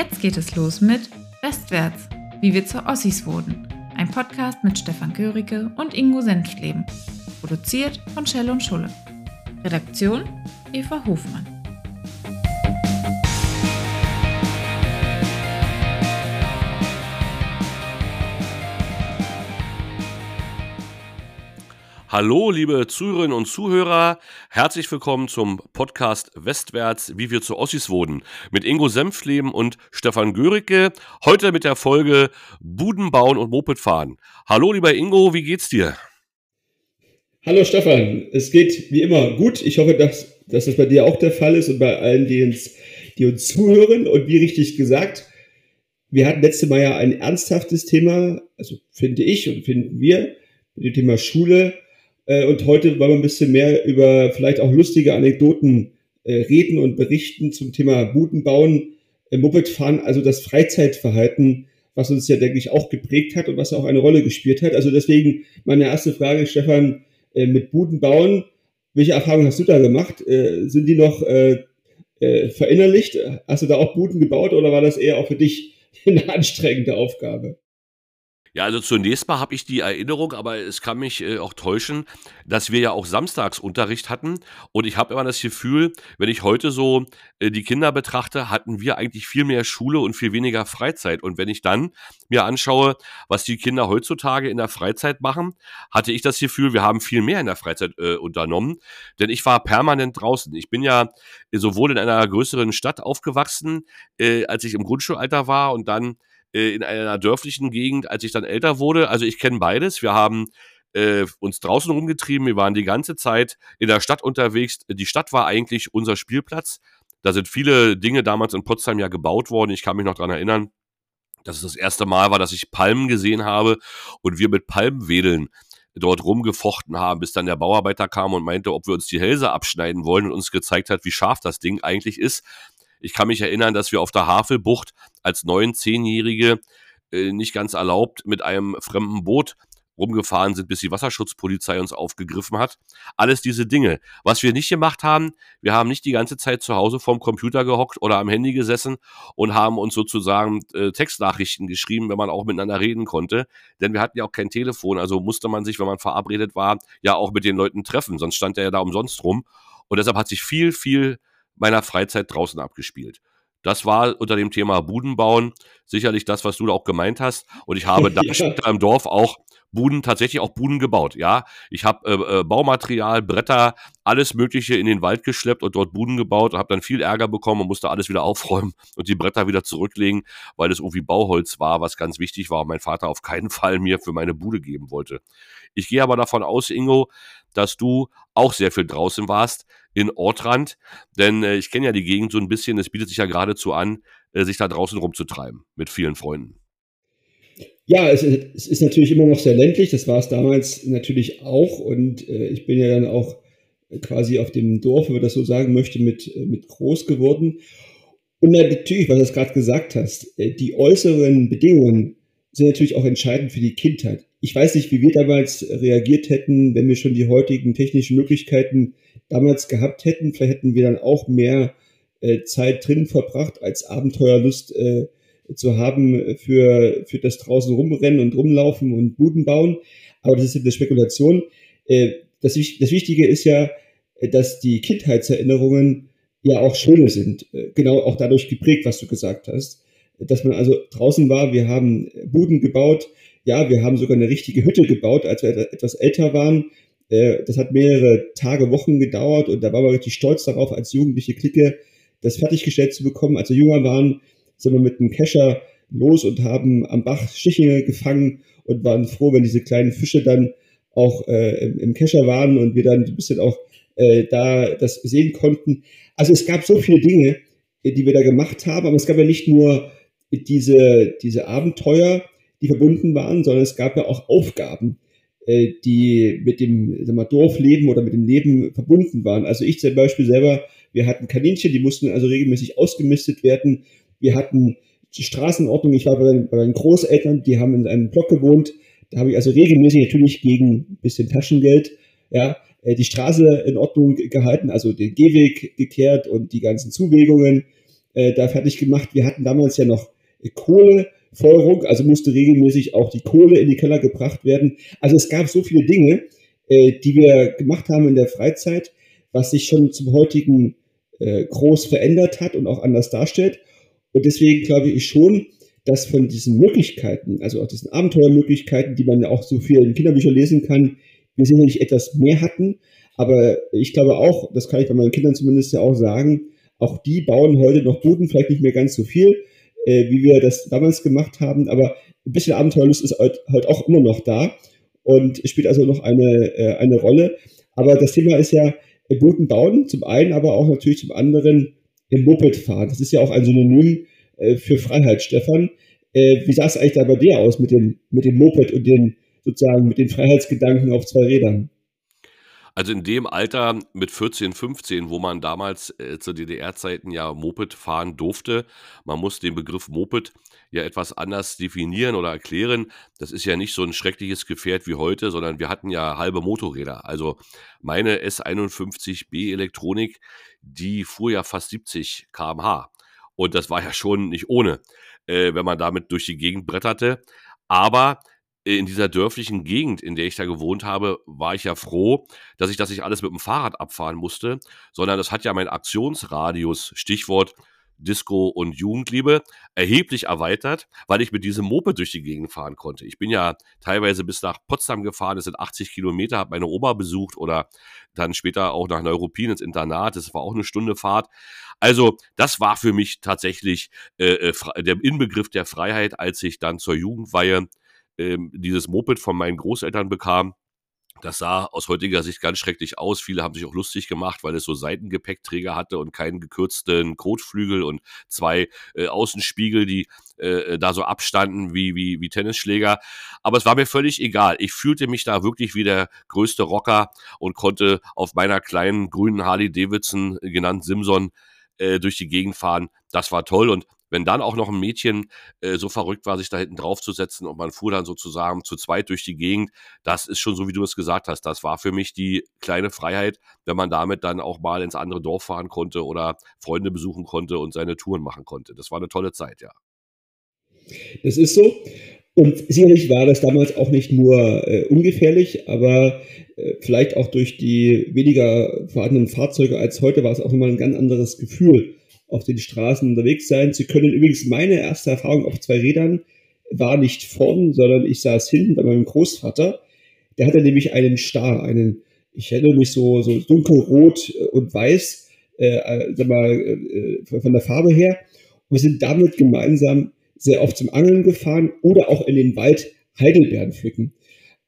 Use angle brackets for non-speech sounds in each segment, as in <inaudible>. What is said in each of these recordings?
Jetzt geht es los mit Westwärts, wie wir zu Ossis wurden. Ein Podcast mit Stefan Köricke und Ingo Senftleben. Produziert von Schell und Schulle. Redaktion Eva Hofmann. Hallo, liebe Zuhörerinnen und Zuhörer. Herzlich willkommen zum Podcast Westwärts, wie wir zu Ossis wurden. Mit Ingo Senfleben und Stefan Göricke. Heute mit der Folge Buden bauen und Moped fahren. Hallo, lieber Ingo, wie geht's dir? Hallo, Stefan. Es geht wie immer gut. Ich hoffe, dass, dass das bei dir auch der Fall ist und bei allen, die uns, die uns zuhören. Und wie richtig gesagt, wir hatten letzte Mal ja ein ernsthaftes Thema, also finde ich und finden wir, mit dem Thema Schule äh, und heute wollen wir ein bisschen mehr über vielleicht auch lustige Anekdoten äh, reden und berichten zum Thema Buden bauen, äh, Moped fahren, also das Freizeitverhalten, was uns ja, denke ich, auch geprägt hat und was auch eine Rolle gespielt hat. Also deswegen meine erste Frage, Stefan, mit Buden bauen, welche Erfahrungen hast du da gemacht? Sind die noch verinnerlicht? Hast du da auch Buden gebaut oder war das eher auch für dich <laughs> eine anstrengende Aufgabe? Ja, also zunächst mal habe ich die Erinnerung, aber es kann mich äh, auch täuschen, dass wir ja auch Samstagsunterricht hatten. Und ich habe immer das Gefühl, wenn ich heute so äh, die Kinder betrachte, hatten wir eigentlich viel mehr Schule und viel weniger Freizeit. Und wenn ich dann mir anschaue, was die Kinder heutzutage in der Freizeit machen, hatte ich das Gefühl, wir haben viel mehr in der Freizeit äh, unternommen. Denn ich war permanent draußen. Ich bin ja sowohl in einer größeren Stadt aufgewachsen, äh, als ich im Grundschulalter war und dann äh, in einer dörflichen Gegend, als ich dann älter wurde. Also ich kenne beides. Wir haben äh, uns draußen rumgetrieben. Wir waren die ganze Zeit in der Stadt unterwegs. Die Stadt war eigentlich unser Spielplatz. Da sind viele Dinge damals in Potsdam ja gebaut worden. Ich kann mich noch daran erinnern, dass es das erste Mal war, dass ich Palmen gesehen habe und wir mit Palmwedeln dort rumgefochten haben, bis dann der Bauarbeiter kam und meinte, ob wir uns die Hälse abschneiden wollen und uns gezeigt hat, wie scharf das Ding eigentlich ist. Ich kann mich erinnern, dass wir auf der Havelbucht als neun, zehnjährige äh, nicht ganz erlaubt mit einem fremden Boot rumgefahren sind, bis die Wasserschutzpolizei uns aufgegriffen hat. Alles diese Dinge. Was wir nicht gemacht haben, wir haben nicht die ganze Zeit zu Hause vorm Computer gehockt oder am Handy gesessen und haben uns sozusagen äh, Textnachrichten geschrieben, wenn man auch miteinander reden konnte. Denn wir hatten ja auch kein Telefon, also musste man sich, wenn man verabredet war, ja auch mit den Leuten treffen, sonst stand er ja da umsonst rum. Und deshalb hat sich viel, viel meiner Freizeit draußen abgespielt. Das war unter dem Thema Buden bauen sicherlich das, was du da auch gemeint hast. Und ich habe da <laughs> ja. im Dorf auch Buden, tatsächlich auch Buden gebaut. Ja, ich habe äh, äh, Baumaterial, Bretter, alles Mögliche in den Wald geschleppt und dort Buden gebaut und habe dann viel Ärger bekommen und musste alles wieder <laughs> aufräumen und die Bretter wieder zurücklegen, weil es irgendwie Bauholz war, was ganz wichtig war und mein Vater auf keinen Fall mir für meine Bude geben wollte. Ich gehe aber davon aus, Ingo, dass du auch sehr viel draußen warst in Ortrand, denn äh, ich kenne ja die Gegend so ein bisschen, es bietet sich ja geradezu an, äh, sich da draußen rumzutreiben mit vielen Freunden. Ja, es, es, ist natürlich immer noch sehr ländlich, das war es damals natürlich auch und äh, ich bin ja dann auch quasi auf dem Dorf, wenn man das so sagen möchte, mit, äh, mit groß geworden. Und natürlich, was du gerade gesagt hast, äh, die äußeren Bedingungen sind natürlich auch entscheidend für die Kindheit. Ich weiß nicht, wie wir damals reagiert hätten, wenn wir schon die heutigen technischen Möglichkeiten damals gehabt hätten. Vielleicht hätten wir dann auch mehr äh, Zeit drin verbracht, als Abenteuerlust äh, zu haben für, für das draußen rumrennen und rumlaufen und Buden bauen. Aber das ist eine Spekulation. Äh, das, das Wichtige ist ja, dass die Kindheitserinnerungen ja auch schöne sind. Genau auch dadurch geprägt, was du gesagt hast. Dass man also draußen war, wir haben Buden gebaut, ja, wir haben sogar eine richtige Hütte gebaut, als wir etwas älter waren. Äh, das hat mehrere Tage, Wochen gedauert und da waren wir richtig stolz darauf, als jugendliche Clique das fertiggestellt zu bekommen. Als wir jünger waren, sind wir mit einem Kescher los und haben am Bach Stiche gefangen und waren froh, wenn diese kleinen Fische dann auch äh, im, im, Kescher waren und wir dann ein bisschen auch äh, da das sehen konnten. Also es gab so viele Dinge, die wir da gemacht haben, aber es gab ja nicht nur diese, diese Abenteuer, die verbunden waren, sondern es gab ja auch Aufgaben, äh, die mit dem sagen wir, Dorfleben oder mit dem Leben verbunden waren. Also ich zum Beispiel selber, wir hatten Kaninchen, die mussten also regelmäßig ausgemistet werden. Wir hatten die Straßenordnung. Ich war bei, bei meinen Großeltern, die haben in einem Block gewohnt. Da habe ich also regelmäßig natürlich gegen ein bisschen Taschengeld, ja, äh, die Straße in Ordnung gehalten, also den Gehweg gekehrt und die ganzen Zuwegungen. äh, da fertig gemacht. Wir hatten damals ja noch Kohlefeuerung, also musste regelmäßig auch die Kohle in die Keller gebracht werden. Also es gab so viele Dinge, äh, die wir gemacht haben in der Freizeit, was sich schon zum heutigen äh, groß verändert hat und auch anders darstellt. Und deswegen glaube ich schon, dass von diesen Möglichkeiten, also auch diesen Abenteuermöglichkeiten, die man ja auch so viel in Kinderbüchern lesen kann, wir sicherlich etwas mehr hatten. Aber ich glaube auch, das kann ich bei meinen Kindern zumindest ja auch sagen, auch die bauen heute noch Buden, vielleicht nicht mehr ganz so viel, äh, wie wir das damals gemacht haben, aber ein bisschen Abenteuerlust ist halt, halt auch immer noch da und spielt also noch eine, äh, eine Rolle. Aber das Thema ist ja Booten bauen, zum einen, aber auch natürlich zum anderen im Moped fahren. Das ist ja auch ein Synonym äh, für Freiheit, Stefan. Äh, wie sah es eigentlich da bei dir aus mit dem, mit dem Moped und den sozusagen mit den Freiheitsgedanken auf zwei Rädern? Also in dem Alter mit 14, 15, wo man damals äh, zu DDR-Zeiten ja Moped fahren durfte, man muss den Begriff Moped ja etwas anders definieren oder erklären. Das ist ja nicht so ein schreckliches Gefährt wie heute, sondern wir hatten ja halbe Motorräder. Also meine S51B Elektronik, die fuhr ja fast 70 km/h. Und das war ja schon nicht ohne, äh, wenn man damit durch die Gegend bretterte. Aber in dieser dörflichen Gegend, in der ich da gewohnt habe, war ich ja froh, dass ich das nicht alles mit dem Fahrrad abfahren musste, sondern das hat ja mein Aktionsradius, Stichwort Disco und Jugendliebe, erheblich erweitert, weil ich mit diesem Moped durch die Gegend fahren konnte. Ich bin ja teilweise bis nach Potsdam gefahren, das sind 80 Kilometer, habe meine Oma besucht oder dann später auch nach Neuruppin ins Internat, das war auch eine Stunde Fahrt. Also das war für mich tatsächlich äh, äh der Inbegriff der Freiheit, als ich dann zur Jugendweihe ähm, dieses Moped von meinen Großeltern bekam. Das sah aus heutiger Sicht ganz schrecklich aus. Viele haben sich auch lustig gemacht, weil es so Seitengepäckträger hatte und keinen gekürzten Kotflügel und zwei äh, Außenspiegel, die äh, da so abstanden wie, wie, wie Tennisschläger. Aber es war mir völlig egal. Ich fühlte mich da wirklich wie der größte Rocker und konnte auf meiner kleinen grünen Harley Davidson, genannt Simson, äh, durch die Gegend fahren. Das war toll und wenn dann auch noch ein Mädchen äh, so verrückt war, sich da hinten drauf zu setzen und man fuhr dann sozusagen zu zweit durch die Gegend, das ist schon so, wie du es gesagt hast. Das war für mich die kleine Freiheit, wenn man damit dann auch mal ins andere Dorf fahren konnte oder Freunde besuchen konnte und seine Touren machen konnte. Das war eine tolle Zeit, ja. Das ist so. Und sicherlich war das damals auch nicht nur äh, ungefährlich, aber äh, vielleicht auch durch die weniger vorhandenen Fahrzeuge als heute war es auch nochmal ein ganz anderes Gefühl auf den Straßen unterwegs sein zu können. Übrigens, meine erste Erfahrung auf zwei Rädern war nicht vorn, sondern ich saß hinten bei meinem Großvater. Der hatte nämlich einen Star, einen, ich erinnere mich so, so dunkelrot und weiß, äh, äh sag mal, äh, von der Farbe her. Und wir sind damit gemeinsam sehr oft zum Angeln gefahren oder auch in den Wald Heidelbeeren pflücken.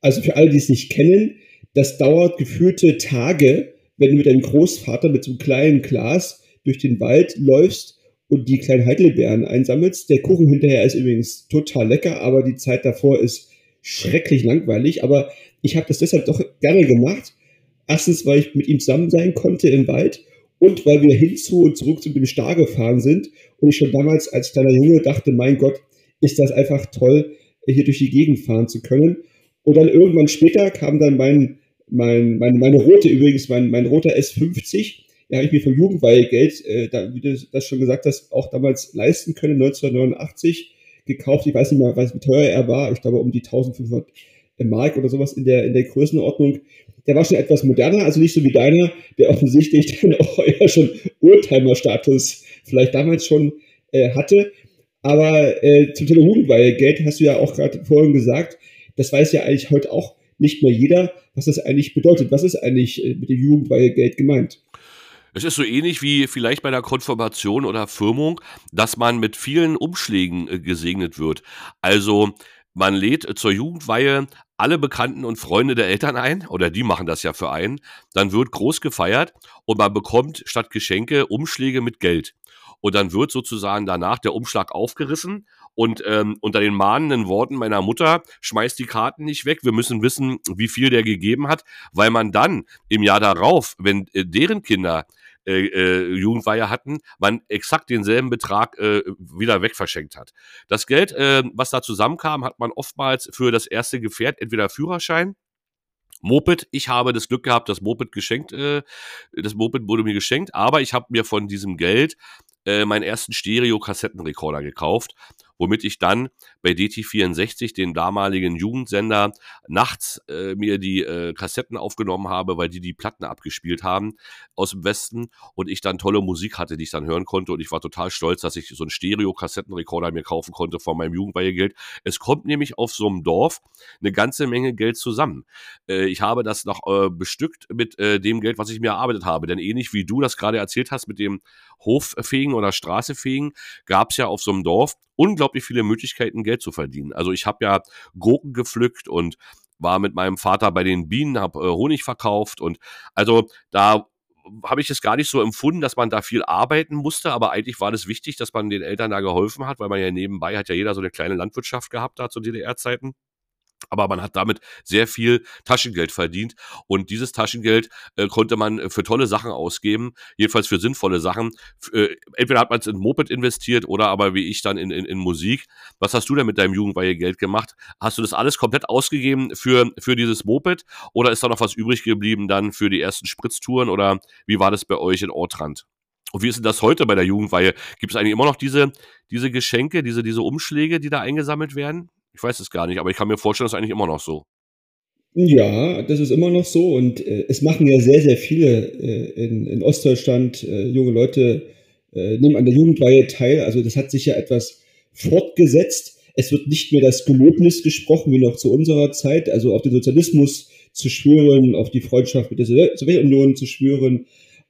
Also für alle, die es nicht kennen, das dauert geführte Tage, wenn du mit deinem Großvater mit so einem kleinen Glas durch den Wald läufst und die kleinen Heidelbeeren einsammelst. Der Kuchen hinterher ist übrigens total lecker, aber die Zeit davor ist schrecklich langweilig. Aber ich habe das deshalb doch gerne gemacht. Erstens, weil ich mit ihm zusammen sein konnte im Wald und weil wir hinzu und zurück zu dem Star gefahren sind und ich schon damals als kleiner Junge dachte, mein Gott, ist das einfach toll, hier durch die Gegend fahren zu können. Und dann irgendwann später kam dann mein, mein, mein meine rote, übrigens mein, mein roter S50, ja, habe ich mir vom Jugendweihegeld, äh, da, wie du das schon gesagt hast, auch damals leisten können, 1989 gekauft. Ich weiß nicht mehr, wie teuer er war. Ich glaube, um die 1500 Mark oder sowas in der, in der Größenordnung. Der war schon etwas moderner, also nicht so wie deiner, der offensichtlich <laughs> dann auch eher schon Oldtimer-Status vielleicht damals schon äh, hatte. Aber äh, zum Thema Jugendweihegeld hast du ja auch gerade vorhin gesagt, das weiß ja eigentlich heute auch nicht mehr jeder, was das eigentlich bedeutet. Was ist eigentlich äh, mit dem Jugendweihegeld gemeint? Es ist so ähnlich wie vielleicht bei der Konfirmation oder Firmung, dass man mit vielen Umschlägen äh, gesegnet wird. Also man lädt äh, zur Jugendweihe alle Bekannten und Freunde der Eltern ein, oder die machen das ja für einen. Dann wird groß gefeiert und man bekommt statt Geschenke Umschläge mit Geld. Und dann wird sozusagen danach der Umschlag aufgerissen und ähm, unter den mahnenden Worten meiner Mutter, schmeißt die Karten nicht weg, wir müssen wissen, wie viel der gegeben hat, weil man dann im Jahr darauf, wenn äh, deren Kinder äh, äh, Jugendweihe hatten, man exakt denselben Betrag äh, wieder wegverschenkt hat. Das Geld, äh, was da zusammenkam, hat man oftmals für das erste Gefährt entweder Führerschein Moped, ich habe das Glück gehabt, das Moped geschenkt, äh, das Moped wurde mir geschenkt, aber ich habe mir von diesem Geld äh, meinen ersten Stereo-Kassettenrekorder gekauft womit ich dann bei DT64, den damaligen Jugendsender, nachts äh, mir die äh, Kassetten aufgenommen habe, weil die die Platten abgespielt haben aus dem Westen und ich dann tolle Musik hatte, die ich dann hören konnte und ich war total stolz, dass ich so einen Stereo-Kassettenrekorder mir kaufen konnte von meinem Jugendweihegeld. Es kommt nämlich auf so einem Dorf eine ganze Menge Geld zusammen. Äh, ich habe das noch äh, bestückt mit äh, dem Geld, was ich mir erarbeitet habe, denn ähnlich wie du das gerade erzählt hast mit dem Hoffegen oder Straßefegen, gab es ja auf so einem Dorf unglaublich viele Möglichkeiten, Geld zu verdienen. Also ich habe ja Gurken gepflückt und war mit meinem Vater bei den Bienen, habe äh, Honig verkauft und also da habe ich es gar nicht so empfunden, dass man da viel arbeiten musste, aber eigentlich war das wichtig, dass man den Eltern da geholfen hat, weil man ja nebenbei hat ja jeder so eine kleine Landwirtschaft gehabt da zu DDR-Zeiten aber man hat damit sehr viel Taschengeld verdient und dieses Taschengeld äh, konnte man äh, für tolle Sachen ausgeben, jedenfalls für sinnvolle Sachen. Äh, entweder hat man es in Moped investiert oder aber wie ich dann in, in, in Musik. Was hast du denn mit deinem Jugendweihegeld gemacht? Hast du das alles komplett ausgegeben für, für dieses Moped oder ist da noch was übrig geblieben dann für die ersten Spritztouren oder wie war das bei euch in Ortrand? Und wie ist denn das heute bei der Jugendweihe? Gibt es eigentlich immer noch diese, diese Geschenke, diese, diese Umschläge, die da eingesammelt werden? Ich weiß es gar nicht, aber ich kann mir vorstellen, das ist eigentlich immer noch so. Ja, das ist immer noch so und äh, es machen ja sehr, sehr viele äh, in, in, Ostdeutschland, äh, junge Leute äh, nehmen an der Jugendweihe teil. Also das hat sich ja etwas fortgesetzt. Es wird nicht mehr das Gelöbnis gesprochen wie noch zu unserer Zeit, also auf den Sozialismus zu schwören, auf die Freundschaft mit der Sowjetunion zu schwören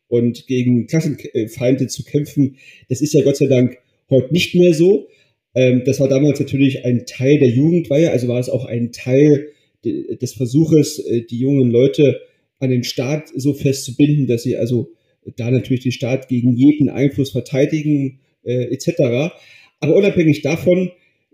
und gegen Klassenfeinde zu kämpfen. Das ist ja Gott sei Dank heute nicht mehr so. Ähm, das war damals natürlich ein Teil der Jugendweihe, also war es auch ein Teil de des Versuches, äh, die jungen Leute an den Staat so festzubinden, dass sie also da natürlich den Staat gegen jeden Einfluss verteidigen, äh, etc. Aber unabhängig davon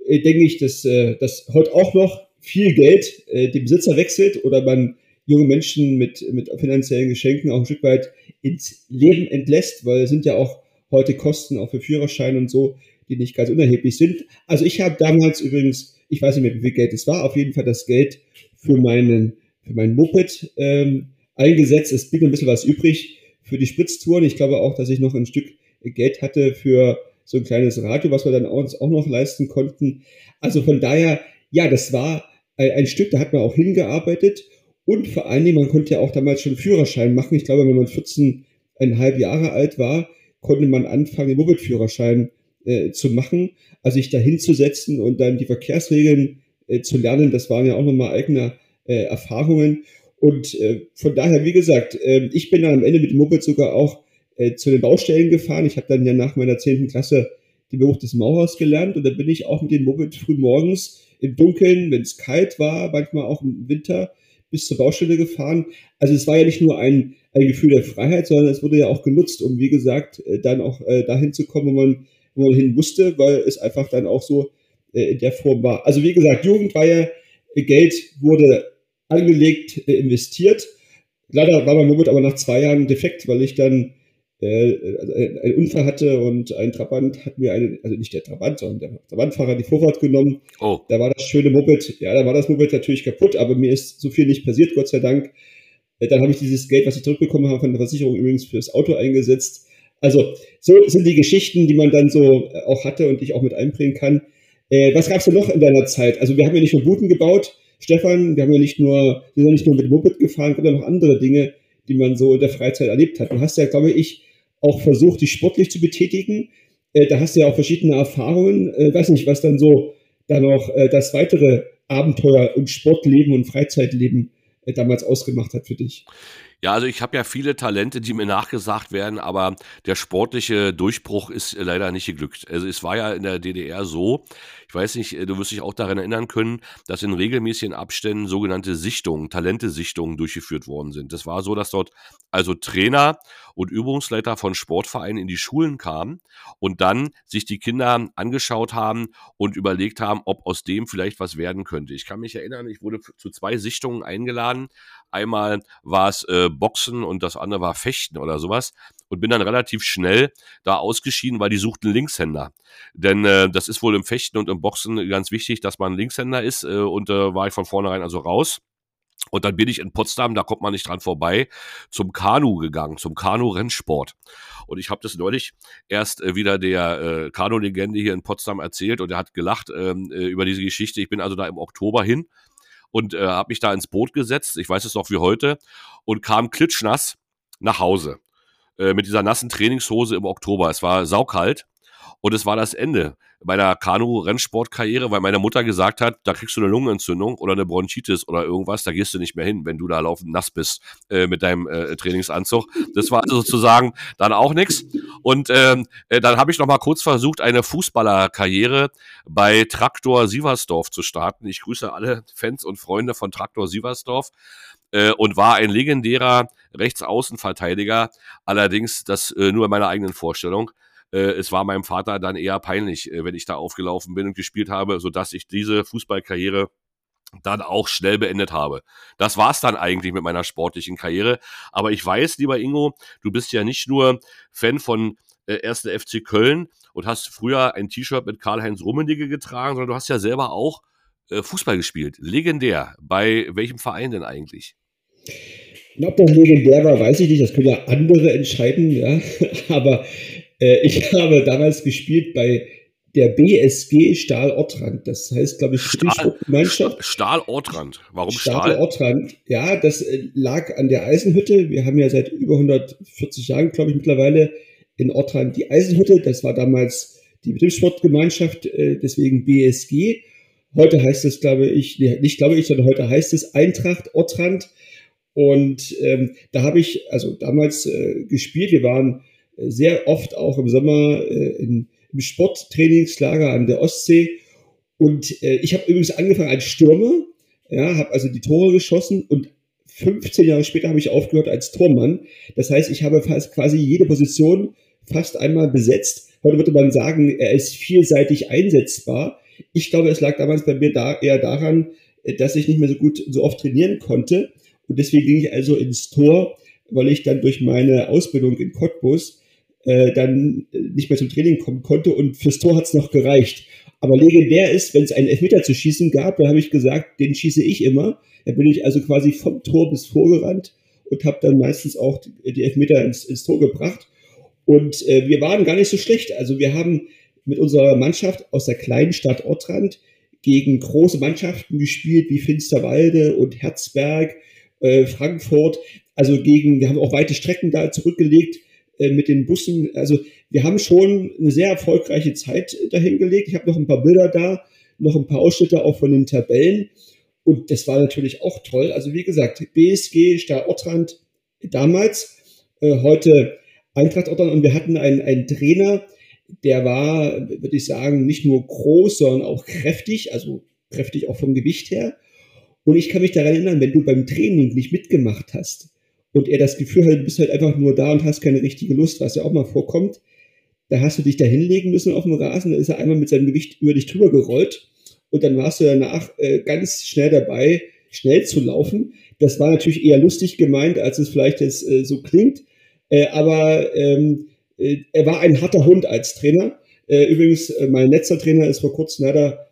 äh, denke ich, dass, äh, dass heute auch noch viel Geld äh, dem Besitzer wechselt oder man junge Menschen mit, mit finanziellen Geschenken auch ein Stück weit ins Leben entlässt, weil es sind ja auch heute Kosten auch für Führerschein und so, die nicht ganz unerheblich sind. Also ich habe damals übrigens, ich weiß nicht mehr, wie viel Geld es war, auf jeden Fall das Geld für meinen, für mein Moped ähm, eingesetzt. Es blieb ein bisschen was übrig für die Spritztouren. Ich glaube auch, dass ich noch ein Stück Geld hatte für so ein kleines Radio, was wir dann uns auch noch leisten konnten. Also von daher, ja, das war ein, ein Stück, da hat man auch hingearbeitet. Und vor allen Dingen, man konnte ja auch damals schon Führerschein machen. Ich glaube, wenn man 14,5 Jahre alt war, konnte man anfangen, den Moped-Führerschein äh, zu machen, also sich da hinzusetzen und dann die Verkehrsregeln äh, zu lernen, das waren ja auch nochmal eigene äh, Erfahrungen. Und äh, von daher, wie gesagt, äh, ich bin dann am Ende mit dem Moped sogar auch äh, zu den Baustellen gefahren. Ich habe dann ja nach meiner zehnten Klasse den Beruf des Maurers gelernt und da bin ich auch mit dem Moped früh morgens im Dunkeln, wenn es kalt war, manchmal auch im Winter, bis zur Baustelle gefahren. Also es war ja nicht nur ein, ein Gefühl der Freiheit, sondern es wurde ja auch genutzt, um, wie gesagt, äh, dann auch äh, dahin zu kommen, wo man man hin musste, weil es einfach dann auch so äh, in der Form war. Also wie gesagt, Jugendweihe, äh, Geld wurde angelegt, äh, investiert. Leider war mein Moped aber nach zwei Jahren defekt, weil ich dann äh, einen Unfall hatte und ein Trabant hat mir einen, also nicht der Trabant, sondern der Trabantfahrer die Vorfahrt genommen. Oh. Da war das schöne Moped, ja, da war das Moped natürlich kaputt, aber mir ist so viel nicht passiert, Gott sei Dank. Dann habe ich dieses Geld, was ich zurückbekommen habe von der Versicherung übrigens fürs Auto eingesetzt. Also so sind die Geschichten, die man dann so äh, auch hatte und ich auch mit einbringen kann. Äh, was gab's denn noch in deiner Zeit? Also wir haben ja nicht nur Booten gebaut, Stefan, wir haben ja nicht nur, wir sind ja nicht nur mit Moped gefahren, sondern noch andere Dinge, die man so in der Freizeit erlebt hat. Du hast ja, glaube ich, auch versucht, dich sportlich zu betätigen. Äh, da hast du ja auch verschiedene Erfahrungen. Äh, weiß nicht, was dann so dann noch äh, das weitere Abenteuer und Sportleben und Freizeitleben äh, damals ausgemacht hat für dich. Ja, also ich habe ja viele Talente, die mir nachgesagt werden, aber der sportliche Durchbruch ist leider nicht geglückt. Also es war ja in der DDR so, ich weiß nicht, du wirst dich auch daran erinnern können, dass in regelmäßigen Abständen sogenannte Sichtungen, Talentesichtungen durchgeführt worden sind. Das war so, dass dort also Trainer und Übungsleiter von Sportvereinen in die Schulen kamen und dann sich die Kinder angeschaut haben und überlegt haben, ob aus dem vielleicht was werden könnte. Ich kann mich erinnern, ich wurde zu zwei Sichtungen eingeladen. Einmal war es äh, Boxen und das andere war Fechten oder sowas. Und bin dann relativ schnell da ausgeschieden, weil die suchten Linkshänder. Denn äh, das ist wohl im Fechten und im Boxen ganz wichtig, dass man Linkshänder ist. Äh, und äh, war ich von vornherein also raus. Und dann bin ich in Potsdam, da kommt man nicht dran vorbei, zum Kanu gegangen, zum Kanu-Rennsport. Und ich habe das neulich erst äh, wieder der äh, Kanu-Legende hier in Potsdam erzählt und er hat gelacht ähm, äh, über diese Geschichte. Ich bin also da im Oktober hin und äh, habe mich da ins Boot gesetzt, ich weiß es noch wie heute, und kam klitschnass nach Hause äh, mit dieser nassen Trainingshose im Oktober. Es war saukalt und es war das Ende meiner Kanu-Rennsportkarriere, weil meine Mutter gesagt hat, da kriegst du eine Lungenentzündung oder eine Bronchitis oder irgendwas, da gehst du nicht mehr hin, wenn du da laufend nass bist äh, mit deinem äh, Trainingsanzug. Das war also sozusagen dann auch nichts. Und ähm, äh, dann habe ich noch mal kurz versucht, eine Fußballerkarriere bei Traktor Sieversdorf zu starten. Ich grüße alle Fans und Freunde von Traktor Sieversdorf äh, und war ein legendärer Rechtsaußenverteidiger. Allerdings das äh, nur in meiner eigenen Vorstellung äh, es war meinem Vater dann eher peinlich, äh, wenn ich da aufgelaufen bin und gespielt habe, sodass ich diese Fußballkarriere dann auch schnell beendet habe. Das war's dann eigentlich mit meiner sportlichen Karriere. Aber ich weiß, lieber Ingo, du bist ja nicht nur Fan von äh, 1. FC Köln und hast früher ein T-Shirt mit Karl-Heinz Rummenigge getragen, sondern du hast ja selber auch äh, Fußball gespielt. Legendär. Bei welchem Verein denn eigentlich? Ob das legendär war, weiß ich nicht. Das können ja andere entscheiden. Ja. <laughs> Aber äh, ich <laughs> habe damals gespielt bei der BSG Stahl Ottrand. Das heißt, glaube ich, Spielsportgemeinschaft. Stahl Ottrand. Warum Stahl? Stahl Ottrand. Ja, das äh, lag an der Eisenhütte. Wir haben ja seit über 140 Jahren, glaube ich, mittlerweile in Ottrand die Eisenhütte. Das war damals die Betriebssportgemeinschaft, äh, deswegen BSG. Heute heißt es, glaube ich, nicht glaube ich, sondern heute heißt es Eintracht Ottrand. Und ähm, da habe ich also damals äh, gespielt. Wir waren sehr oft auch im Sommer äh, in, im Sporttrainingslager an der Ostsee. Und äh, ich habe übrigens angefangen als Stürmer, ja, habe also die Tore geschossen und 15 Jahre später habe ich aufgehört als Tormann. Das heißt, ich habe fast quasi jede Position fast einmal besetzt. Heute würde man sagen, er ist vielseitig einsetzbar. Ich glaube, es lag damals bei mir da eher daran, dass ich nicht mehr so gut so oft trainieren konnte. Und deswegen ging ich also ins Tor, weil ich dann durch meine Ausbildung in Cottbus äh, dann nicht mehr zum Training kommen konnte und fürs Tor hat es noch gereicht. Aber legendär ist, wenn es einen Elfmeter zu schießen gab, dann habe ich gesagt, den schieße ich immer. Da bin ich also quasi vom Tor bis vorgerannt und habe dann meistens auch die Elfmeter ins, ins Tor gebracht. Und äh, wir waren gar nicht so schlecht. Also wir haben mit unserer Mannschaft aus der kleinen Stadt Ottrand gegen große Mannschaften gespielt, wie Finsterwalde und Herzberg, äh, Frankfurt. Also gegen, wir haben auch weite Strecken da zurückgelegt äh, mit den Bussen. Also wir haben schon eine sehr erfolgreiche Zeit dahingelegt. Ich habe noch ein paar Bilder da, noch ein paar Ausschnitte auch von den Tabellen. Und das war natürlich auch toll. Also wie gesagt, BSG, Star Ottrand damals, äh, heute Eintracht Ottrand. Und wir hatten einen, einen Trainer, der war, würde ich sagen, nicht nur groß, sondern auch kräftig, also kräftig auch vom Gewicht her. Und ich kann mich daran erinnern, wenn du beim Training nicht mitgemacht hast, und er das Gefühl hat, du bist halt einfach nur da und hast keine richtige Lust, was ja auch mal vorkommt, da hast du dich da hinlegen müssen auf dem Rasen, da ist er einmal mit seinem Gewicht über dich drüber gerollt und dann warst du danach äh, ganz schnell dabei, schnell zu laufen. Das war natürlich eher lustig gemeint, als es vielleicht jetzt äh, so klingt, äh, aber ähm, äh, er war ein harter Hund als Trainer. Äh, übrigens, äh, mein letzter Trainer ist vor kurzem leider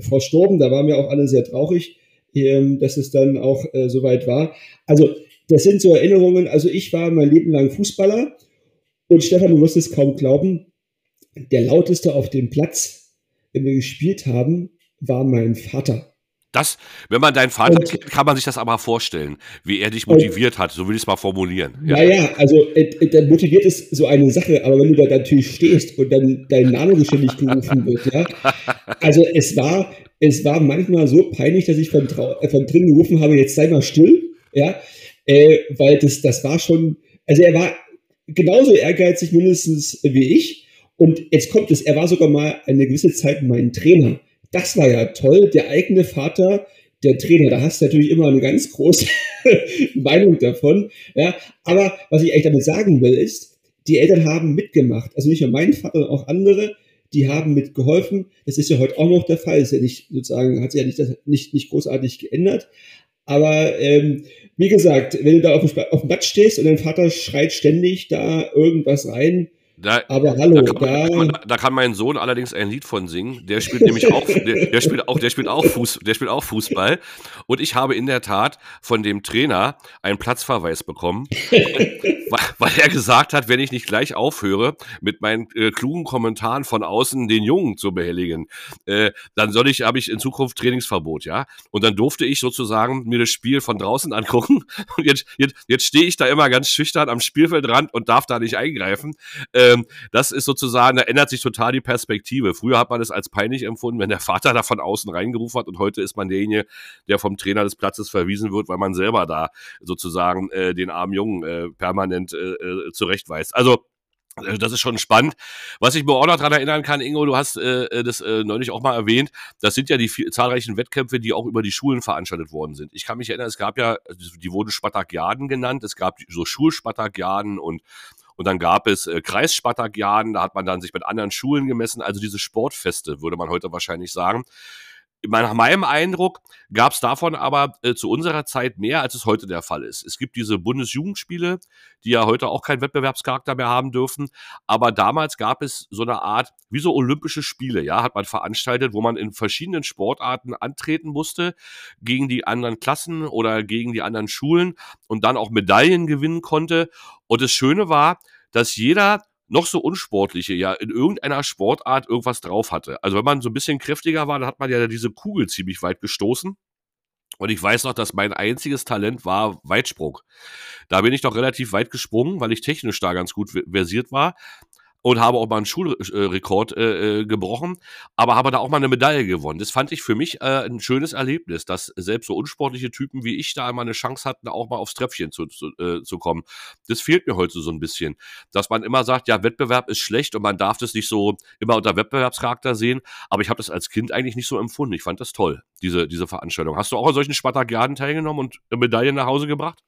verstorben, da waren wir auch alle sehr traurig, ähm, dass es dann auch soweit war. Also das sind so Erinnerungen. Also ich war mein Leben lang Fußballer und Stefan, du wirst es kaum glauben, der lauteste auf dem Platz, wenn wir gespielt haben, war mein Vater. Das, wenn man deinen Vater und, kennt, kann man sich das aber vorstellen, wie er dich motiviert und, hat, so will ich es mal formulieren. Ja. Naja, also äh, äh motiviert ist so eine Sache, aber wenn du da natürlich stehst und dann dein Name ständig gerufen wird, ja. Also es war, es war manchmal so peinlich, dass ich von, äh, von drin gerufen habe, jetzt sei mal still, ja äh, weil das, das war schon, also er war genauso ehrgeizig mindestens wie ich. Und jetzt kommt es, er war sogar mal eine gewisse Zeit mein Trainer. Das war ja toll, der eigene Vater, der Trainer. Da hast du natürlich immer eine ganz große <laughs> Meinung davon. Ja, aber was ich eigentlich damit sagen will, ist, die Eltern haben mitgemacht. Also nicht nur mein Vater, sondern auch andere, die haben mitgeholfen. Das ist ja heute auch noch der Fall. Das ist ja nicht sozusagen, hat sich ja nicht, nicht, nicht großartig geändert. Aber ähm, wie gesagt, wenn du da auf dem, auf dem Platz stehst und dein Vater schreit ständig da irgendwas rein, Da, aber hallo, da kann, man, da, da kann, mein Sohn allerdings ein Lied von singen. Der spielt nämlich auch, der, der, spielt auch, der spielt auch Fuß, der spielt auch Fußball. Und ich habe in der Tat von dem Trainer einen Platzverweis bekommen, <laughs> weil, weil er gesagt hat, wenn ich nicht gleich aufhöre, mit meinen äh, klugen Kommentaren von außen den Jungen zu behelligen, äh, dann soll ich, habe ich in Zukunft Trainingsverbot, ja. Und dann durfte ich sozusagen mir das Spiel von draußen angucken. Und jetzt, jetzt, jetzt stehe ich da immer ganz schüchtern am Spielfeldrand und darf da nicht eingreifen. Äh, ähm, das ist sozusagen, da ändert sich total die Perspektive. Früher hat man es als peinlich empfunden, wenn der Vater <laughs> da von außen reingerufen hat und heute ist man derjenige, der vom Trainer des Platzes verwiesen wird, weil man selber da sozusagen äh, den armen Jungen äh, permanent äh, äh zurechtweist. Also äh, das ist schon spannend. Was ich mir auch noch daran erinnern kann, Ingo, du hast äh, äh, das äh, neulich auch mal erwähnt, das sind ja die viel, zahlreichen Wettkämpfe, die auch über die Schulen veranstaltet worden sind. Ich kann mich erinnern, es gab ja, die wurden Spartakiaden genannt, es gab so Schulspartakiaden und und dann gab es äh, Kreisspartakiaden, da hat man dann sich mit anderen Schulen gemessen. Also diese Sportfeste, würde man heute wahrscheinlich sagen nach meinem Eindruck gab es davon aber äh, zu unserer Zeit mehr, als es heute der Fall ist. Es gibt diese Bundesjugendspiele, die ja heute auch keinen Wettbewerbscharakter mehr haben dürfen. Aber damals gab es so eine Art, wie so Olympische Spiele, ja, hat man veranstaltet, wo man in verschiedenen Sportarten antreten musste gegen die anderen Klassen oder gegen die anderen Schulen und dann auch Medaillen gewinnen konnte. Und das Schöne war, dass jeder noch so unsportliche ja in irgendeiner Sportart irgendwas drauf hatte. Also wenn man so ein bisschen kräftiger war, dann hat man ja diese Kugel ziemlich weit gestoßen. Und ich weiß noch, dass mein einziges Talent war Weitsprung. Da bin ich doch relativ weit gesprungen, weil ich technisch da ganz gut versiert war und habe auch mal einen Schulrekord äh, äh, gebrochen, aber habe da auch mal eine Medaille gewonnen. Das fand ich für mich äh, ein schönes Erlebnis, dass selbst so unsportliche Typen wie ich da einmal eine Chance hatten, auch mal aufs Treppchen zu, zu, äh, zu kommen. Das fehlt mir heute so ein bisschen, dass man immer sagt, ja, Wettbewerb ist schlecht und man darf das nicht so immer unter Wettbewerbscharakter sehen, aber ich habe das als Kind eigentlich nicht so empfunden. Ich fand das toll, diese, diese Veranstaltung. Hast du auch an solchen Spartakiaden teilgenommen und Medaillen nach Hause gebracht?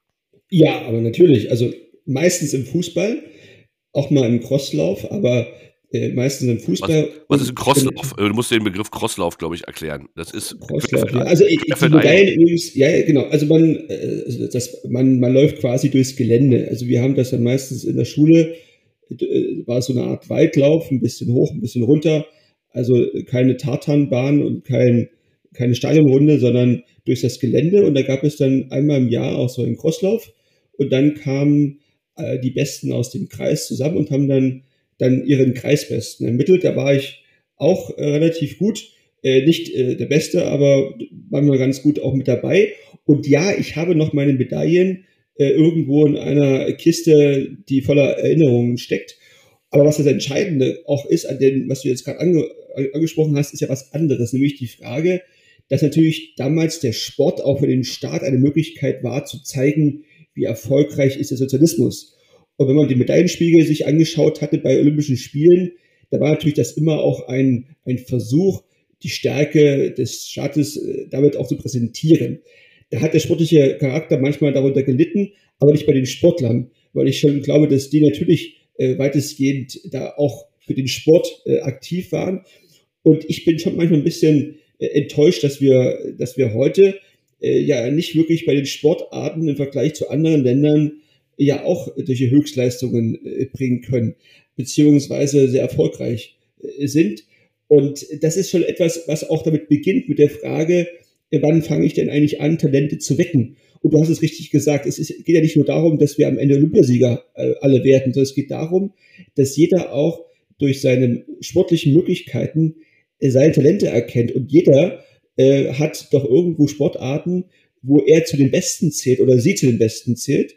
Ja, aber natürlich, also meistens im Fußball auch mal im Crosslauf, aber äh, meistens im Fußball. Was, was ist ein Crosslauf? Du musst den Begriff Crosslauf, glaube ich, erklären. Das ist Crosslauf, ja. Also ich, die Medaillen übrigens, ja, ja, genau. Also man, äh, das, man, man läuft quasi durchs Gelände. Also wir haben das dann meistens in der Schule, äh, war so eine Art Weitlauf, ein bisschen hoch, ein bisschen runter. Also keine Tartanbahn und kein, keine Stadionrunde, sondern durch das Gelände. Und da gab es dann einmal im Jahr auch so einen Crosslauf. Und dann kamen äh, die Besten aus dem Kreis zusammen und haben dann, dann ihren Kreisbesten ermittelt. Da war ich auch äh, relativ gut. Äh, nicht der Beste, aber waren wir ganz gut auch mit dabei. Und ja, ich habe noch meine Medaillen irgendwo in einer Kiste, die voller Erinnerungen steckt. Aber was das Entscheidende auch ist, an dem, was du jetzt gerade ange angesprochen hast, ist ja was anderes, nämlich die Frage, dass natürlich damals der Sport auch für den Staat eine Möglichkeit war, zu zeigen, wie erfolgreich ist der Sozialismus. Und wenn man den Medaillenspiegel sich angeschaut hatte bei Olympischen Spielen, da war natürlich das immer auch ein, ein Versuch, die Stärke des Staates äh, damit auch zu präsentieren. Da hat der sportliche Charakter manchmal darunter gelitten, aber nicht bei den Sportlern, weil ich schon glaube, dass die natürlich äh, weitestgehend da auch für den Sport äh, aktiv waren. Und ich bin schon manchmal ein bisschen äh, enttäuscht, dass wir, dass wir heute äh, ja nicht wirklich bei den Sportarten im Vergleich zu anderen Ländern ja auch solche Höchstleistungen äh, bringen können, beziehungsweise sehr erfolgreich äh, sind. Und das ist schon etwas, was auch damit beginnt mit der Frage, äh, wann fange ich denn eigentlich an, Talente zu wecken? Und du hast es richtig gesagt, es ist, geht ja nicht nur darum, dass wir am Ende Olympiasieger äh, alle werden, sondern es geht darum, dass jeder auch durch seine sportlichen Möglichkeiten äh, seine Talente erkennt. Und jeder äh, hat doch irgendwo Sportarten, wo er zu den Besten zählt oder sie zu den Besten zählt.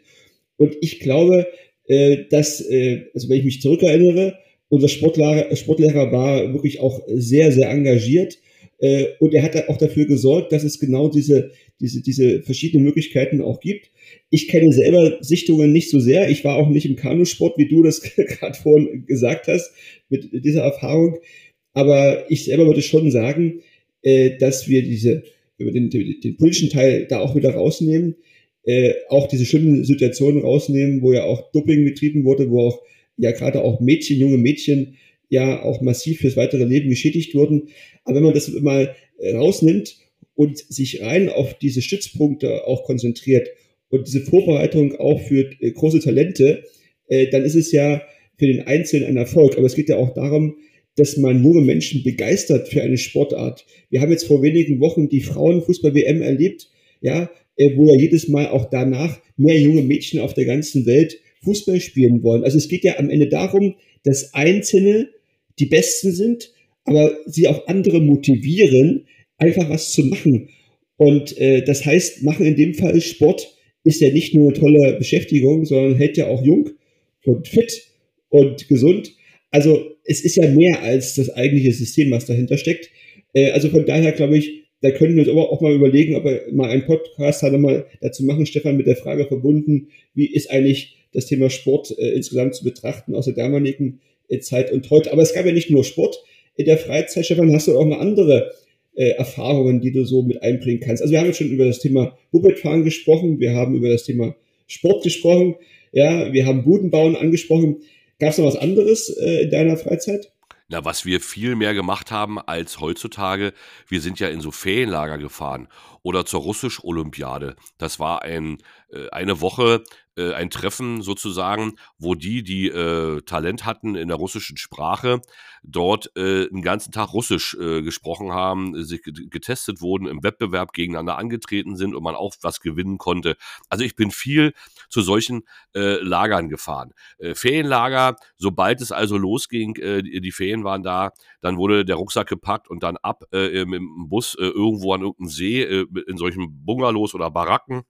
Und ich glaube, äh, dass, äh, also wenn ich mich zurückerinnere, unser Sportlehrer, Sportlehrer war wirklich auch sehr, sehr engagiert. Äh, und er hat auch dafür gesorgt, dass es genau diese, diese, diese verschiedenen Möglichkeiten auch gibt. Ich kenne selber Sichtungen nicht so sehr. Ich war auch nicht im Kanusport, wie du das <laughs> gerade vorhin gesagt hast, mit dieser Erfahrung. Aber ich selber würde schon sagen, äh, dass wir diese, wir den, den, den politischen Teil da auch wieder rausnehmen, äh, auch diese schlimmen Situationen rausnehmen, wo ja auch Doping betrieben wurde, wo auch ja gerade auch Mädchen, junge Mädchen ja auch massiv fürs weitere Leben geschädigt wurden. Aber wenn man das mal äh, rausnimmt und sich rein auf diese Stützpunkte auch konzentriert und diese Vorbereitung auch für äh, große Talente, dann ist es ja für den Einzelnen ein Erfolg, aber es geht ja auch darum, dass man junge Menschen begeistert für eine Sportart. Wir haben jetzt vor wenigen Wochen die Frauenfußball-WM erlebt, ja, äh, wo ja jedes Mal auch danach mehr junge Mädchen auf der ganzen Welt Fußball spielen wollen. Also es geht ja am Ende darum, dass Einzelne die Besten sind, aber sie auch andere motivieren, einfach was zu machen. Und äh, das heißt, machen in dem Fall Sport ist ja nicht nur eine tolle Beschäftigung, sondern hält ja auch jung und fit und gesund. Also es ist ja mehr als das eigentliche System, was dahinter steckt. Äh, also von daher glaube ich, da können wir uns aber auch mal überlegen, ob wir mal einen Podcast halt mal dazu machen, Stefan, mit der Frage verbunden, wie ist eigentlich das Thema Sport äh, insgesamt zu betrachten aus der damaligen äh, Zeit und heute. Aber es gab ja nicht nur Sport. In der Freizeit, Stefan, hast du auch eine andere äh, Erfahrungen, die du so mit einbringen kannst. Also wir haben jetzt schon über das Thema Mopedfahren gesprochen, wir haben über das Thema Sport gesprochen, ja, wir haben Budenbauen angesprochen. Gab es noch was anderes äh, in deiner Freizeit? Na, was wir viel mehr gemacht haben als heutzutage, wir sind ja in so Ferienlager gefahren oder zur Russisch-Olympiade. Das war ein, äh, eine Woche, äh, ein Treffen sozusagen, wo die, die äh, Talent hatten in der russischen Sprache, dort äh, einen ganzen Tag Russisch äh, gesprochen haben, sich getestet wurden, im Wettbewerb gegeneinander angetreten sind und man auch was gewinnen konnte. Also ich bin viel zu solchen äh, Lagern gefahren. Äh, Ferienlager, sobald es also losging, äh, die, Ferien waren da, dann wurde der Rucksack gepackt und dann ab äh, dem Bus äh, irgendwo an irgendeinem See, äh, in solchen Bungalows oder Baracken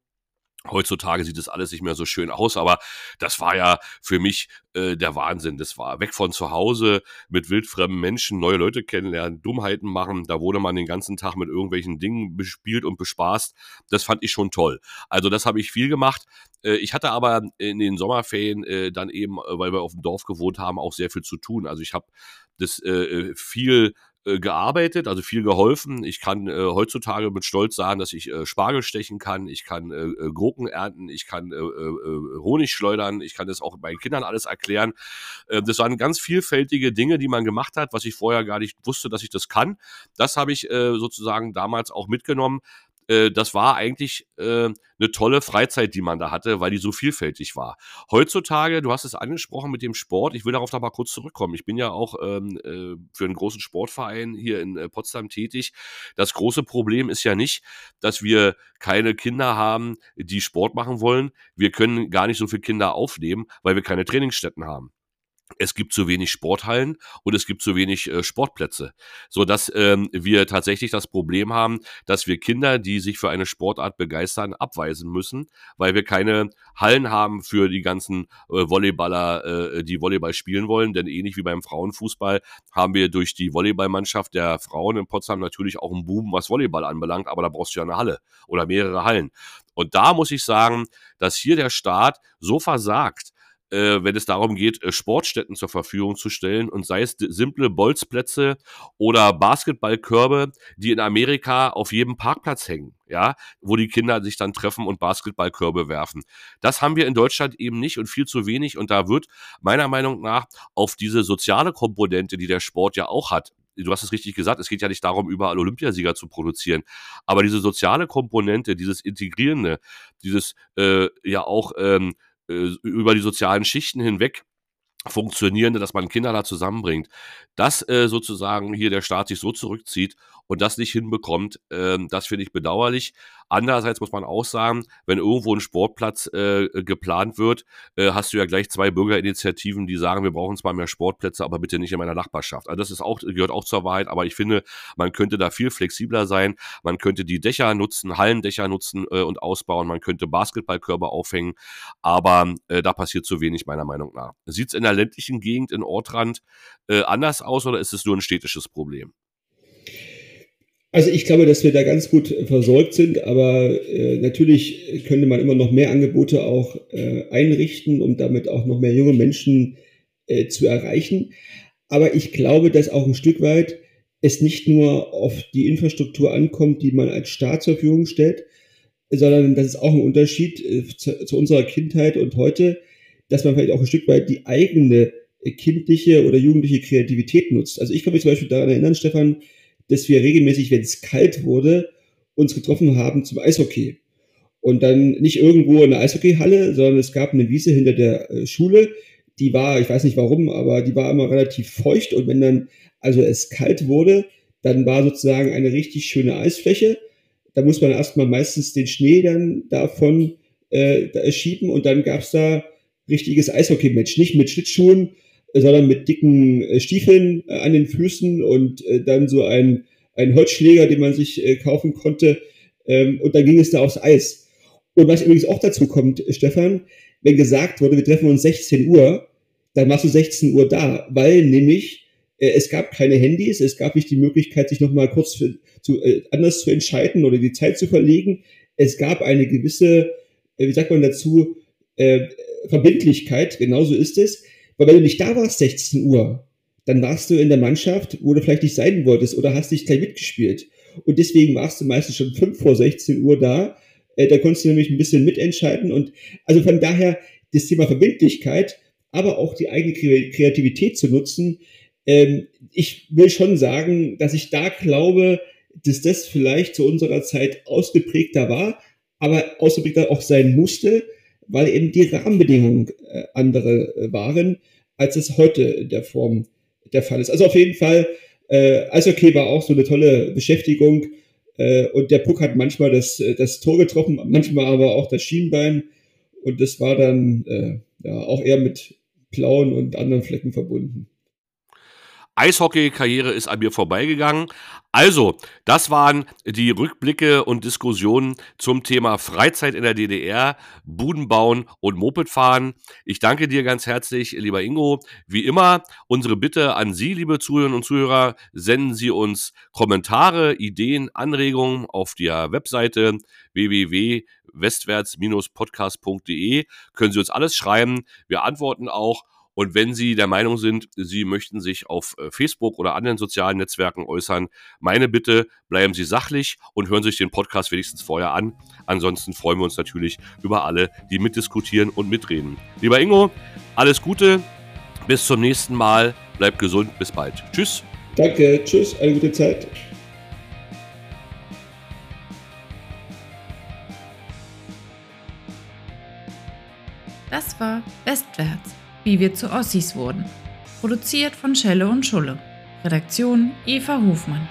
Heutzutage sieht es alles nicht mehr so schön aus, aber das war ja für mich äh, der Wahnsinn. Das war weg von zu Hause, mit wildfremden Menschen, neue Leute kennenlernen, Dummheiten machen. Da wurde man den ganzen Tag mit irgendwelchen Dingen bespielt und bespaßt. Das fand ich schon toll. Also das habe ich viel gemacht. Äh, ich hatte aber in den Sommerferien äh, dann eben, äh, weil wir auf dem Dorf gewohnt haben, auch sehr viel zu tun. Also ich habe das äh, äh viel äh, gearbeitet, also viel geholfen. Ich kann äh, heutzutage mit Stolz sagen, dass ich äh, Spargel stechen kann, ich kann äh, äh Gurken ernten, ich kann äh, äh, Honig schleudern, ich kann das auch meinen Kindern alles erklären. Äh, das waren ganz vielfältige Dinge, die man gemacht hat, was ich vorher gar nicht wusste, dass ich das kann. Das habe ich äh, sozusagen damals auch mitgenommen. Äh, das war eigentlich äh, eine tolle Freizeit, die man da hatte, weil die so vielfältig war. Heutzutage, du hast es angesprochen mit dem Sport, ich will darauf noch mal kurz zurückkommen. Ich bin ja auch ähm, äh, für einen großen Sportverein hier in äh, Potsdam tätig. Das große Problem ist ja nicht, dass wir keine Kinder haben, die Sport machen wollen. Wir können gar nicht so viele Kinder aufnehmen, weil wir keine Trainingsstätten haben es gibt zu wenig Sporthallen und es gibt zu wenig äh, Sportplätze, so dass ähm, wir tatsächlich das Problem haben, dass wir Kinder, die sich für eine Sportart begeistern, abweisen müssen, weil wir keine Hallen haben für die ganzen äh, Volleyballer, äh, die Volleyball spielen wollen. Denn ähnlich wie beim Frauenfußball haben wir durch die Volleyballmannschaft der Frauen in Potsdam natürlich auch einen Boom, was Volleyball anbelangt, aber da brauchst du ja eine Halle oder mehrere Hallen. Und da muss ich sagen, dass hier der Staat so versagt, äh, wenn es darum geht, äh, Sportstätten zur Verfügung zu stellen und sei es simple Bolzplätze oder Basketballkörbe, die in Amerika auf jedem Parkplatz hängen, ja, wo die Kinder sich dann treffen und Basketballkörbe werfen. Das haben wir in Deutschland eben nicht und viel zu wenig und da wird meiner Meinung nach auf diese soziale Komponente, die der Sport ja auch hat, du hast es richtig gesagt, es geht ja nicht darum, überall Olympiasieger zu produzieren. Aber diese soziale Komponente, dieses Integrierende, dieses äh, ja auch ähm, äh, über die sozialen Schichten hinweg funktionierende, dass man Kinder da zusammenbringt, dass äh, sozusagen hier der Staat sich so zurückzieht und das nicht hinbekommt, äh, das finde ich bedauerlich. Andererseits muss man auch sagen, wenn irgendwo ein Sportplatz äh, geplant wird, äh, hast du ja gleich zwei Bürgerinitiativen, die sagen, wir brauchen zwar mehr Sportplätze, aber bitte nicht in meiner Nachbarschaft. Also das ist auch, gehört auch zur Wahrheit, aber ich finde, man könnte da viel flexibler sein. Man könnte die Dächer nutzen, Hallendächer nutzen äh, und ausbauen. Man könnte Basketballkörbe aufhängen, aber äh, da passiert zu wenig meiner Meinung nach. Sieht es in der ländlichen Gegend in Ortrand äh, anders aus oder ist es nur ein städtisches Problem? Also ich glaube, dass wir da ganz gut versorgt sind, aber äh, natürlich könnte man immer noch mehr Angebote auch äh, einrichten, um damit auch noch mehr junge Menschen äh, zu erreichen. Aber ich glaube, dass auch ein Stück weit es nicht nur auf die Infrastruktur ankommt, die man als Staat zur Verfügung stellt, sondern das ist auch ein Unterschied äh, zu, zu unserer Kindheit und heute, dass man vielleicht auch ein Stück weit die eigene äh, kindliche oder jugendliche Kreativität nutzt. Also ich kann mich zum Beispiel daran erinnern, Stefan, dass wir regelmäßig, wenn es kalt wurde, uns getroffen haben zum Eishockey. Und dann nicht irgendwo in der Eishockeyhalle, sondern es gab eine Wiese hinter der äh, Schule, die war, ich weiß nicht warum, aber die war immer relativ feucht und wenn dann also es kalt wurde, dann war sozusagen eine richtig schöne Eisfläche. Da muss man erstmal meistens den Schnee dann davon äh, schieben und dann gab's da richtiges Eishockey-Match. Nicht mit Schlittschuhen, sondern mit dicken äh, Stiefeln äh, an den Füßen und äh, dann so ein, ein Holzschläger, den man sich kaufen konnte. Ähm, und dann ging es da aufs Eis. Und was übrigens auch dazu kommt, Stefan, wenn gesagt wurde, wir treffen uns 16 Uhr, dann warst du 16 Uhr da, weil nämlich es gab keine Handys, es gab nicht die Möglichkeit, sich nochmal kurz für, zu, anders zu entscheiden oder die Zeit zu verlegen. Es gab eine gewisse, wie sagt man dazu, Verbindlichkeit, genauso ist es. Weil wenn du nicht da warst, 16 Uhr, dann warst du in der Mannschaft, wo du vielleicht nicht sein wolltest oder hast dich gleich mitgespielt. Und deswegen warst du meistens schon 5 vor 16 Uhr da. Äh, da konntest du nämlich ein bisschen mitentscheiden. Und also von daher das Thema Verbindlichkeit, aber auch die eigene Kreativität zu nutzen. Ähm, ich will schon sagen, dass ich da glaube, dass das vielleicht zu unserer Zeit ausgeprägter war, aber ausgeprägter auch sein musste, weil eben die Rahmenbedingungen äh, andere äh, waren, als es heute in der Form der Fall ist. Also auf jeden Fall, äh, Eishockey war auch so eine tolle Beschäftigung äh, und der Puck hat manchmal das, äh, das Tor getroffen, manchmal aber auch das Schienbein und das war dann äh, ja auch eher mit blauen und anderen Flecken verbunden. Eishockey-Karriere ist an mir vorbeigegangen. Also, das waren die Rückblicke und Diskussionen zum Thema Freizeit in der DDR, Buden bauen und Moped fahren. Ich danke dir ganz herzlich, lieber Ingo. Wie immer, unsere Bitte an Sie, liebe Zuhörerinnen und Zuhörer, senden Sie uns Kommentare, Ideen, Anregungen auf der Webseite www.westwärts-podcast.de. Können Sie uns alles schreiben. Wir antworten auch und wenn Sie der Meinung sind, Sie möchten sich auf äh, Facebook oder anderen sozialen Netzwerken äußern, meine Bitte, bleiben Sie sachlich und hören sich den Podcast wenigstens vorher an. Ansonsten freuen wir uns natürlich über alle, die mitdiskutieren und mitreden. Lieber Ingo, alles Gute, bis zum nächsten Mal, bleibt gesund, bis bald. Tschüss. Danke, tschüss, eine gute Zeit. Das war Westwärts wie wir zu Ossis wurden. Produziert von Schelle und Schulle. Redaktion Eva Hofmann.